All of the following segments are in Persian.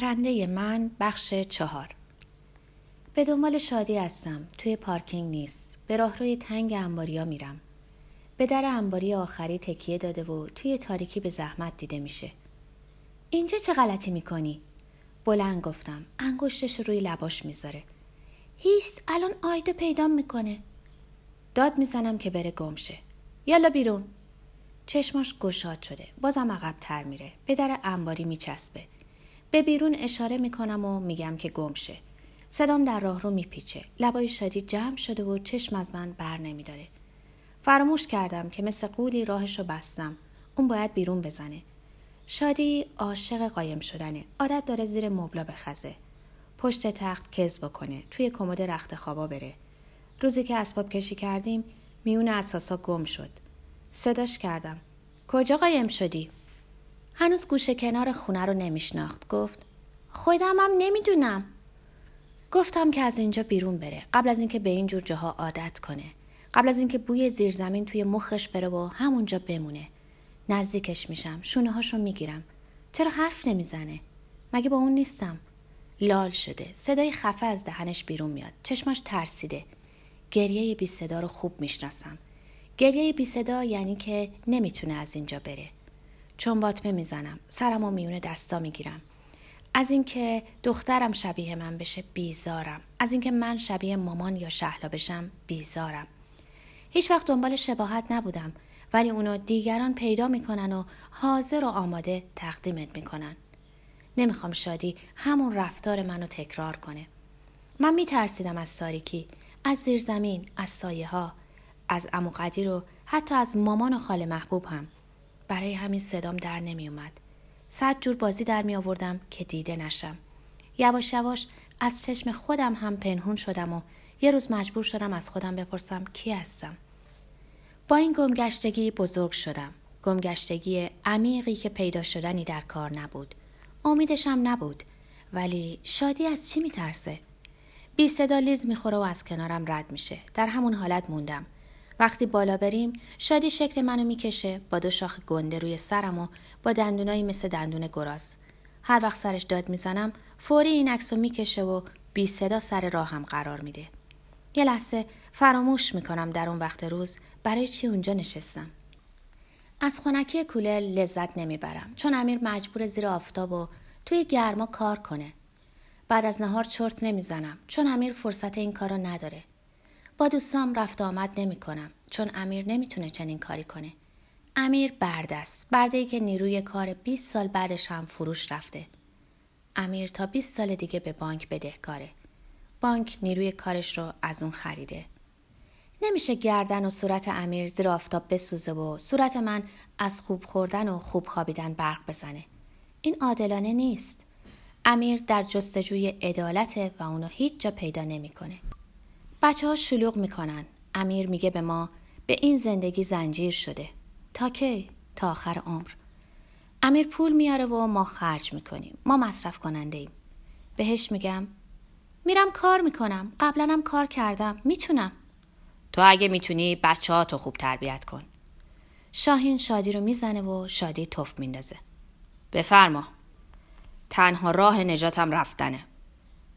پرنده من بخش چهار. به دنبال شادی هستم. توی پارکینگ نیست. به راهروی تنگ انباریا میرم. به در انباری آخری تکیه داده و توی تاریکی به زحمت دیده میشه. اینجا چه غلطی می‌کنی؟ بلند گفتم. انگشتش روی لباش می‌ذاره. هیست الان آیدو پیدا می‌کنه. داد می‌زنم که بره گمشه یالا بیرون. چشماش گشاد شده. بازم عقب تر میره. به در انباری میچسبه. به بیرون اشاره می‌کنم و میگم که گمشه صدام در راه رو میپیچه. لبای شادی جمع شده و چشم از من بر نمیداره. فراموش کردم که مثل قولی راهش رو بستم. اون باید بیرون بزنه. شادی عاشق قایم شدنه. عادت داره زیر مبلا بخزه. پشت تخت کز بکنه. توی کمد رخت خوابا بره. روزی که اسباب کشی کردیم میون اساسا گم شد. صداش کردم. کجا قایم شدی؟ هنوز گوشه کنار خونه رو نمیشناخت. گفت خودم هم نمی‌دونم. گفتم که از اینجا بیرون بره. قبل از اینکه به این جور جاها عادت کنه. قبل از اینکه بوی زیرزمین توی مخش بره و همونجا بمونه. نزدیکش میشم. شونه هاشو می‌گیرم. چرا حرف نمی‌زنه؟ مگه با اون نیستم؟ لال شده. صدای خفه از دهنش بیرون میاد. چشماش ترسیده. گریه بی صدا رو خوب می‌شناسم. گریه بی صدا یعنی که نمی‌تونه از اینجا بره. چون باطمه می‌زنم سرم و میونه دستا می‌گیرم. از اینکه دخترم شبیه من بشه بیزارم. از اینکه من شبیه مامان یا شهلا بشم بیزارم. هیچ وقت دنبال شباهت نبودم ولی اونو دیگران پیدا می‌کنن و حاضر و آماده تقدیمت می‌کنن. نمی‌خوام شادی همون رفتار منو تکرار کنه. من میترسیدم از تاریکی از زیر زمین از سایه ها از امو قدیر و حتی از مامان و خاله محبوب هم برای همین صدام در نمی اومد. صد جور بازی در می آوردم که دیده نشم. یواش یواش از چشم خودم هم پنهون شدم و یه روز مجبور شدم از خودم بپرسم کی هستم. با این گمگشتگی بزرگ شدم. گمگشتگی عمیقی که پیدا شدنی در کار نبود. امیدشم نبود. ولی شادی از چی میترسه؟ بی صدا لیز می‌خوره و از کنارم رد میشه. در همون حالت موندم. وقتی بالا بریم شادی شکل منو می‌کشه با دو شاخ گنده روی سرم و با دندونایی مثل دندون گراز. هر وقت سرش داد می‌زنم فوری این عکسو می‌کشه و بی صدا سر راهم قرار میده. یه لحظه فراموش می‌کنم در اون وقت روز برای چی اونجا نشستم. از خونکی کولر لذت نمی‌برم چون امیر مجبور زیر آفتاب و توی گرما کار کنه. بعد از نهار چرت نمی‌زنم چون امیر فرصت این کارو نداره. با دوستام رفت آمد نمی کنم چون امیر نمی‌تونه چنین کاری کنه. امیر برد است. برده ای که نیروی کار 20 سال بعدش هم فروش رفته. امیر تا 20 سال دیگه به بانک بدهکاره. بانک نیروی کارش رو از اون خریده. نمیشه گردن و صورت امیر زیر آفتاب بسوزه و صورت من از خوب خوردن و خوب خوابیدن برق بزنه. این عادلانه نیست. امیر در جستجوی عدالت و اونو هیچ جا پیدا نمی‌کنه. بچه ها شلوغ می‌کنن. امیر میگه به ما به این زندگی زنجیر شده. تا کی؟ تا آخر عمر. امیر پول میاره و ما خرج می‌کنیم. ما مصرف کننده ایم. بهش میگم میرم کار می‌کنم. قبلا کار کردم. می‌تونم. تو اگه می‌تونی بچه ها تو خوب تربیت کن. شاهین شادی رو می‌زنه و شادی توف میندازه. بفرما. تنها راه نجاتم رفتنه.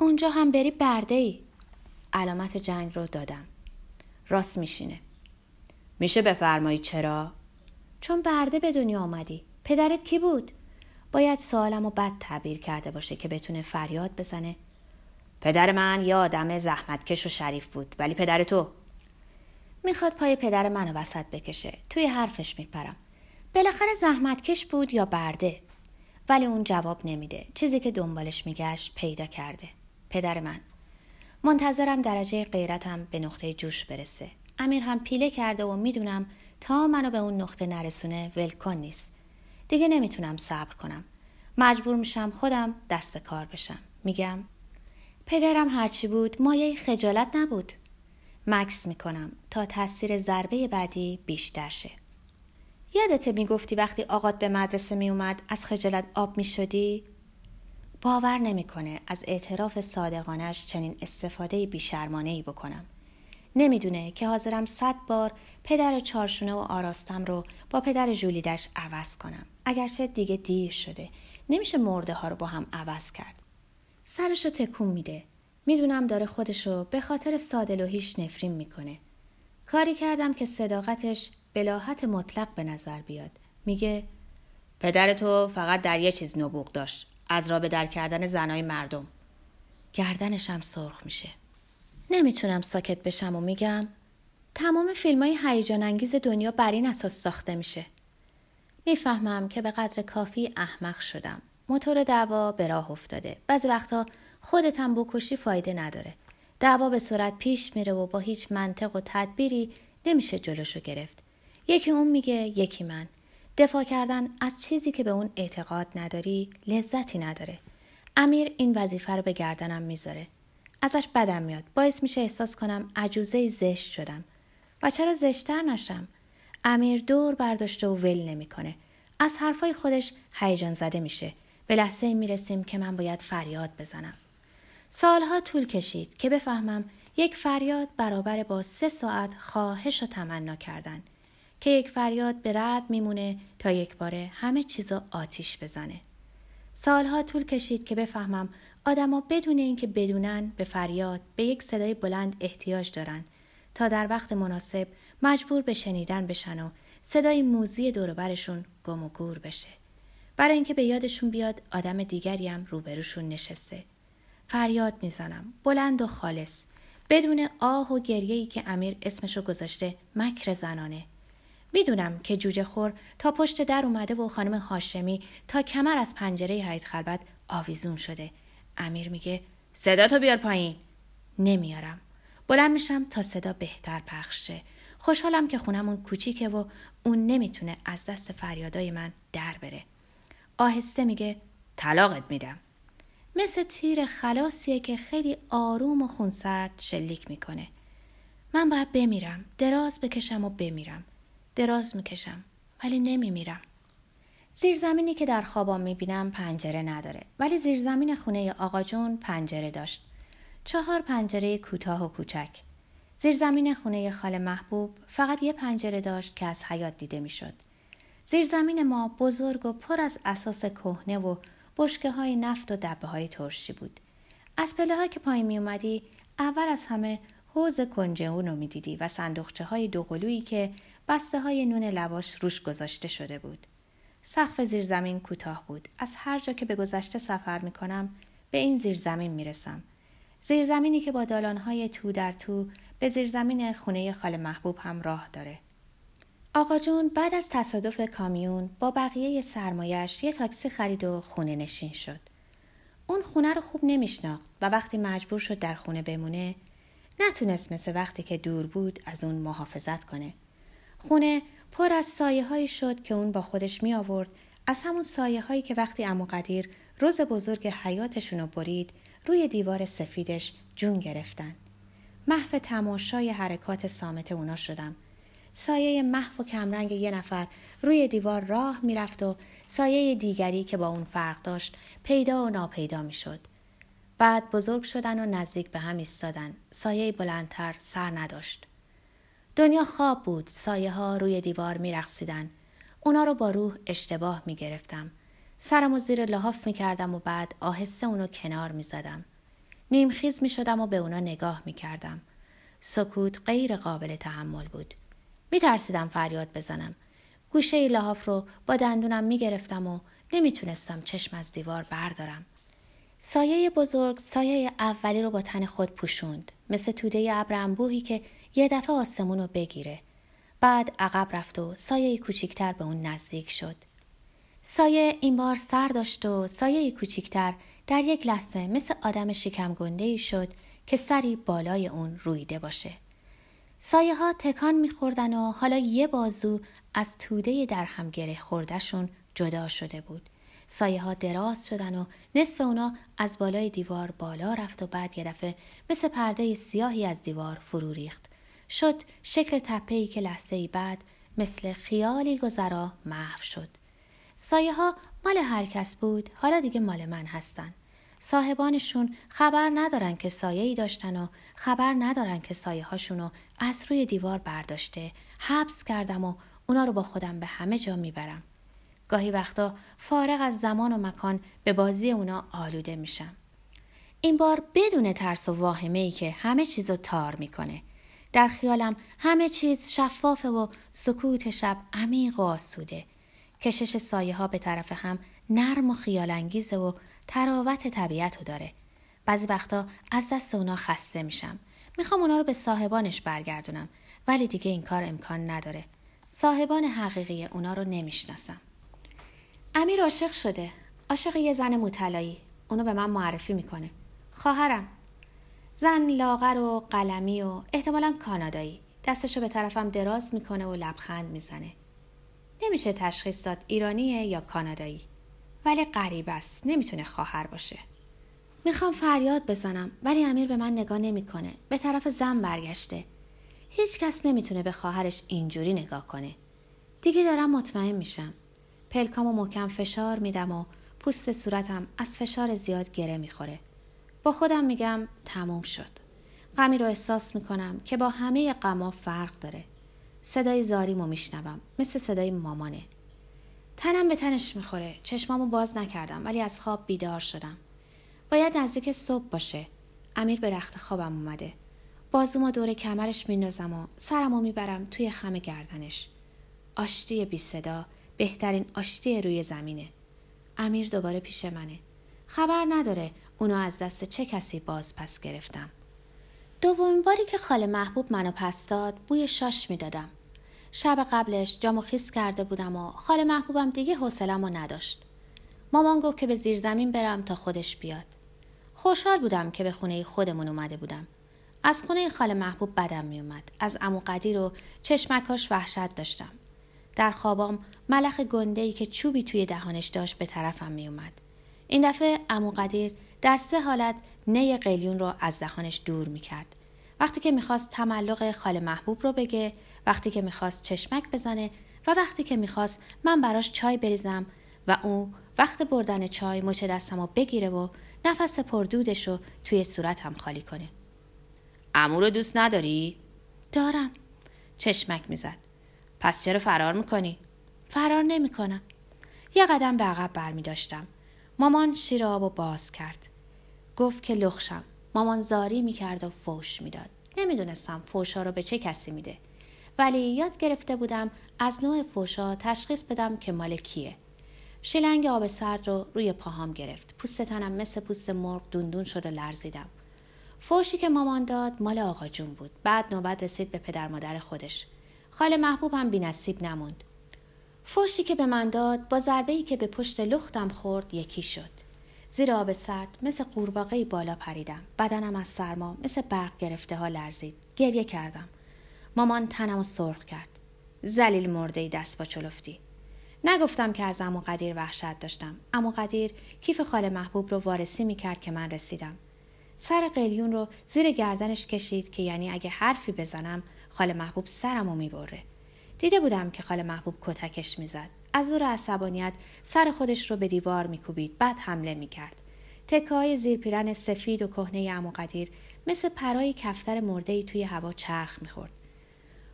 اونجا هم بری برده ای. علامت جنگ رو دادم. راست میشینه. میشه بفرمایی چرا؟ چون برده به دنیا آمدی. پدرت کی بود؟ باید سوالم و بد تعبیر کرده باشه که بتونه فریاد بزنه. پدر من یه آدم زحمتکش و شریف بود ولی پدر تو می‌خواد پای پدر منو وسط بکشه توی حرفش میپرم بالاخره زحمتکش بود یا برده ولی اون جواب نمیده چیزی که دنبالش میگشت پیدا کرده پدر من منتظرم درجه غیرتم به نقطه جوش برسه. امیر هم پیله کرده و می‌دونم تا منو به اون نقطه نرسونه ولکن نیست. دیگه نمی‌تونم صبر کنم. مجبور میشم خودم دست به کار بشم. میگم پدرم هرچی بود مایه خجالت نبود. مکس می‌کنم تا تاثیر ضربه بعدی بیشتر شه. یادته می‌گفتی وقتی آقات به مدرسه میومد از خجالت آب می‌شدی؟ باور نمی‌کنه از اعتراف صادقانش چنین استفاده بیشرمانه ای بکنم. نمی‌دونه که حاضرم صد بار پدر چارشونه و آراستم رو با پدر جولیدش عوض کنم. اگرچه دیگه دیر شده. نمیشه مرده ها رو با هم عوض کرد سرشو تکون میده می‌دونم داره خودشو به خاطر سادلوهیش نفرین می‌کنه کاری کردم که صداقتش بلاحت مطلق به نظر بیاد میگه پدر تو فقط در یه چیز نبوغ داشت از را به در کردن زنای مردم. گردنشم سرخ میشه. نمی‌تونم ساکت بشم و میگم تمام فیلم های هیجان انگیز دنیا بر این اساس ساخته میشه. می‌فهمم که به قدر کافی احمق شدم. موتور دعوا به راه افتاده. بعضی وقتا خودت هم بکشی فایده نداره. دعوا به صورت پیش میره و با هیچ منطق و تدبیری نمیشه جلوشو گرفت. یکی اون میگه یکی من. دفاع کردن از چیزی که به اون اعتقاد نداری لذتی نداره. امیر این وظیفه رو به گردنم می‌ذاره. ازش بدم میاد. باعث میشه احساس کنم عجوزه زشت شدم. و چرا زشتر نشم؟ امیر دور برداشته و ول نمی‌کنه. از حرفای خودش هیجان زده میشه. به لحظه می‌رسیم که من باید فریاد بزنم. سالها طول کشید که بفهمم یک فریاد برابر با سه ساعت خواهش و تمنا کردن. که یک فریاد به رد میمونه تا یک باره همه چیزا آتیش بزنه. سالها طول کشید که بفهمم آدما بدون اینکه بدونن به فریاد به یک صدای بلند احتیاج دارن تا در وقت مناسب مجبور به شنیدن بشن و صدای موزی دوروبرشون گم و گور بشه. برای اینکه به یادشون بیاد آدم دیگری هم روبروشون نشسته. فریاد می‌زنم بلند و خالص بدون آه و گریه‌ای که امیر اسمشو گذاشته مکر زنانه می‌دونم که جوجه خور تا پشت در اومده و خانم هاشمی تا کمر از پنجره حیات خلبت آویزون شده. امیر میگه صدا تو بیار پایین. نمیارم. بلند میشم تا صدا بهتر پخش شه. خوشحالم که خونمون کوچیکه و اون نمی‌تونه از دست فریادای من در بره. آهسته میگه طلاقت میدم. مثل تیر خلاصیه که خیلی آروم و خونسرد شلیک می‌کنه. من باید بمیرم دراز بکشم و بمیرم. دراز می‌کشم ولی نمیمیرم. زیرزمینی که در خوابام می‌بینم پنجره نداره ولی زیرزمین خونه آقا جون پنجره داشت. چهار پنجره کوتاه و کوچک. زیرزمین خونه خال محبوب فقط یه پنجره داشت که از حیات دیده می‌شد. زیرزمین ما بزرگ و پر از اساس کهنه و بشکه های نفت و دبه های ترشی بود. از پله که پایین می اومدی اول از همه حوز کنجه می دیدی و صندوقچه های دوقلویی که بسته های نون لواش روش گذاشته شده بود. سقف زیرزمین کوتاه بود. از هر جا که به گذشته سفر می کنم به این زیرزمین می رسم. زیرزمینی که با دالانهای تو در تو به زیرزمین خونه خال محبوب هم راه داره. آقا جون بعد از تصادف کامیون با بقیه سرمایش یه تاکسی خرید و خونه نشین شد. اون خونه رو خوب نمیشناخت و وقتی مجبور شد در خونه بمونه نتونست مثل وقتی که دور بود از اون محافظت کنه. خونه پر از سایه هایی شد که اون با خودش می آورد از همون سایه هایی که وقتی امو قدیر روز بزرگ حیاتشون رو برید روی دیوار سفیدش جون گرفتن. محو تماشای حرکات سامت اونا شدم. سایه محو و کمرنگ یه نفر روی دیوار راه می‌رفت و سایه دیگری که با اون فرق داشت پیدا و ناپیدا می‌شد. بعد بزرگ شدن و نزدیک به هم ایستادن. سایه بلندتر سر نداشت. دنیا خواب بود سایه ها روی دیوار می رخصیدن. اونا رو با روح اشتباه می گرفتم. سرم و زیر لحاف می کردم و بعد آهسته اونو کنار می زدم. نیمخیز می شدم و به اونا نگاه می کردم. سکوت غیر قابل تحمل بود. می ترسیدم فریاد بزنم. گوشه لحاف رو با دندونم می گرفتم و نمی‌تونستم چشم از دیوار بردارم. سایه بزرگ سایه اولی رو با تن خود پوشوند مثل توده ابر که یه دفعه آسمون رو بگیره. بعد عقب رفت و سایه کوچیکتر به اون نزدیک شد. سایه این بار سر داشت و سایه کوچیکتر در یک لحظه مثل آدم شکم گنده شد که سری بالای اون رویده باشه. سایه ها تکان میخوردن و حالا یه بازو از توده در هم گره خوردهشون جدا شده بود. سایه ها دراز شدن و نصف اونا از بالای دیوار بالا رفت و بعد یه دفعه مثل پرده سیاهی از دیوار فرو ریخت شد شکل تپهی که لحظه ای بعد مثل خیالی گذرا محو شد. سایه ها مال هر کس بود حالا دیگه مال من هستن. صاحبانشون خبر ندارن که سایه ای داشتن و خبر ندارن که سایه هاشونو از روی دیوار برداشته حبس کردم و اونا رو با خودم به همه جا می‌برم. گاهی وقتا فارغ از زمان و مکان به بازی اونا آلوده میشم. این بار بدون ترس و واهمه ای که همه چیزو تار می‌کنه. در خیالم همه چیز شفافه و سکوت شب عمیق و آسوده. کشش سایه ها به طرف هم نرم و خیال انگیزه و تراوت طبیعت رو داره. بعضی وقتا از دست اونا خسته میشم. می‌خوام اونا رو به صاحبانش برگردونم ولی دیگه این کار امکان نداره. صاحبان حقیقی اونا رو نمی‌شناسم. امیر عاشق شده. عاشق یه زن مطلعی. اونو به من معرفی می‌کنه. خواهرم. زن لاغر و قلمی و احتمالا کانادایی. دستشو به طرفم دراز می‌کنه و لبخند می‌زنه. نمیشه تشخیص داد ایرانیه یا کانادایی. ولی غریب است. نمی‌تونه خواهر باشه. می‌خوام فریاد بزنم ولی امیر به من نگاه نمی‌کنه. به طرف زن برگشته. هیچ کس نمی‌تونه به خواهرش اینجوری نگاه کنه. دیگه دارم مطمئن میشم. پلکامو محکم فشار میدم و پوست صورتم از فشار زیاد گره می‌خوره. با خودم میگم تموم شد. غمی رو احساس می‌کنم که با همه غما فرق داره. صدای زاریمو میشنوم مثل صدای مامانه. تنم به تنش می‌خوره. چشمامو باز نکردم ولی از خواب بیدار شدم. باید نزدیک صبح باشه. امیر به رخت خوابم اومده. بازومو دور کمرش میندازم و سرمو می‌برم توی خم گردنش. آشتی بی صدا بهترین آشتی روی زمینه. امیر دوباره پیش منه. خبر نداره اونو از دست چه کسی باز پس گرفتم. دومین باری که خاله محبوب منو پس داد بوی شاش می‌دادم. شب قبلش جامو خیس کرده بودم و خاله محبوبم دیگه حوصله‌مو نداشت. مامان گفت که به زیر زمین برم تا خودش بیاد. خوشحال بودم که به خونه خودمون اومده بودم. از خونه خاله محبوب بدم میومد. از امو قدیر و چشمکاش وحشت داشتم. در خوابام ملخ گنده که چوبی توی دهانش داشت به طرفم میومد. این دفعه امو قدیر در سه حالت نی قلیون رو از دهانش دور می‌کرد. وقتی که می‌خواست تملق خاله محبوب رو بگه، وقتی که می‌خواست چشمک بزنه و وقتی که می‌خواست من براش چای بریزم و او وقت بردن چای مچ دستم رو بگیره و نفس پردودش رو توی صورتم خالی کنه. امو رو دوست نداری؟ دارم. چشمک می‌زد. پس چرا فرار می‌کنی؟ فرار نمی‌کنم. یه قدم به عقب برمی داشتم. مامان شیر آب و باز کرد. گفت که لخشم. مامان زاری می‌کرد و فوش می‌داد. نمی‌دونستم فوشا رو به چه کسی میده. ولی یاد گرفته بودم از نوع فوشا تشخیص بدم که مال کیه. شیلنگ آب سرد رو روی پاهام گرفت. پوست تنم مثل پوست مرغ دوندون شد و لرزیدم. فوشی که مامان داد مال آقا جون بود. بعد نوبت رسید به پدر مادر خودش. خاله محبوبم بی نصیب نموند. فوشی که به من داد با ضربه که به پشت لختم خورد یکی شد. زیر آب سرد مثل قورباغه بالا پریدم. بدنم از سرما مثل برق گرفته ها لرزید. گریه کردم. مامان تنم سرخ کرد. زلیل مرده دست با چلفتی. نگفتم که از امو قدیر وحشت داشتم. امو قدیر کیف خاله محبوب رو وارسی می کرد که من رسیدم. سر قلیون رو زیر گردنش کشید که یعنی اگه حرفی بزنم خاله محبوب سرمو می‌بره دیده بودم که خاله محبوب کتکش می‌زد. از زور عصبانیت سر خودش رو به دیوار میکوبید. بعد حمله می‌کرد. تکه های زیر پیرن سفید و کهنه امو قدیر مثل پرای کفتر مرده ای توی هوا چرخ می‌خورد.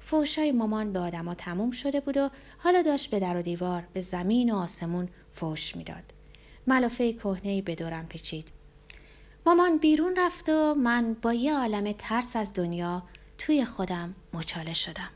فوشای مامان به آدما تموم شده بود و حالا داشت به در و دیوار به زمین و آسمون فوش می‌داد. ملافه کهنه به دورم پیچید. مامان بیرون رفت و من با یه عالم ترس از دنیا توی خودم مچاله شدم.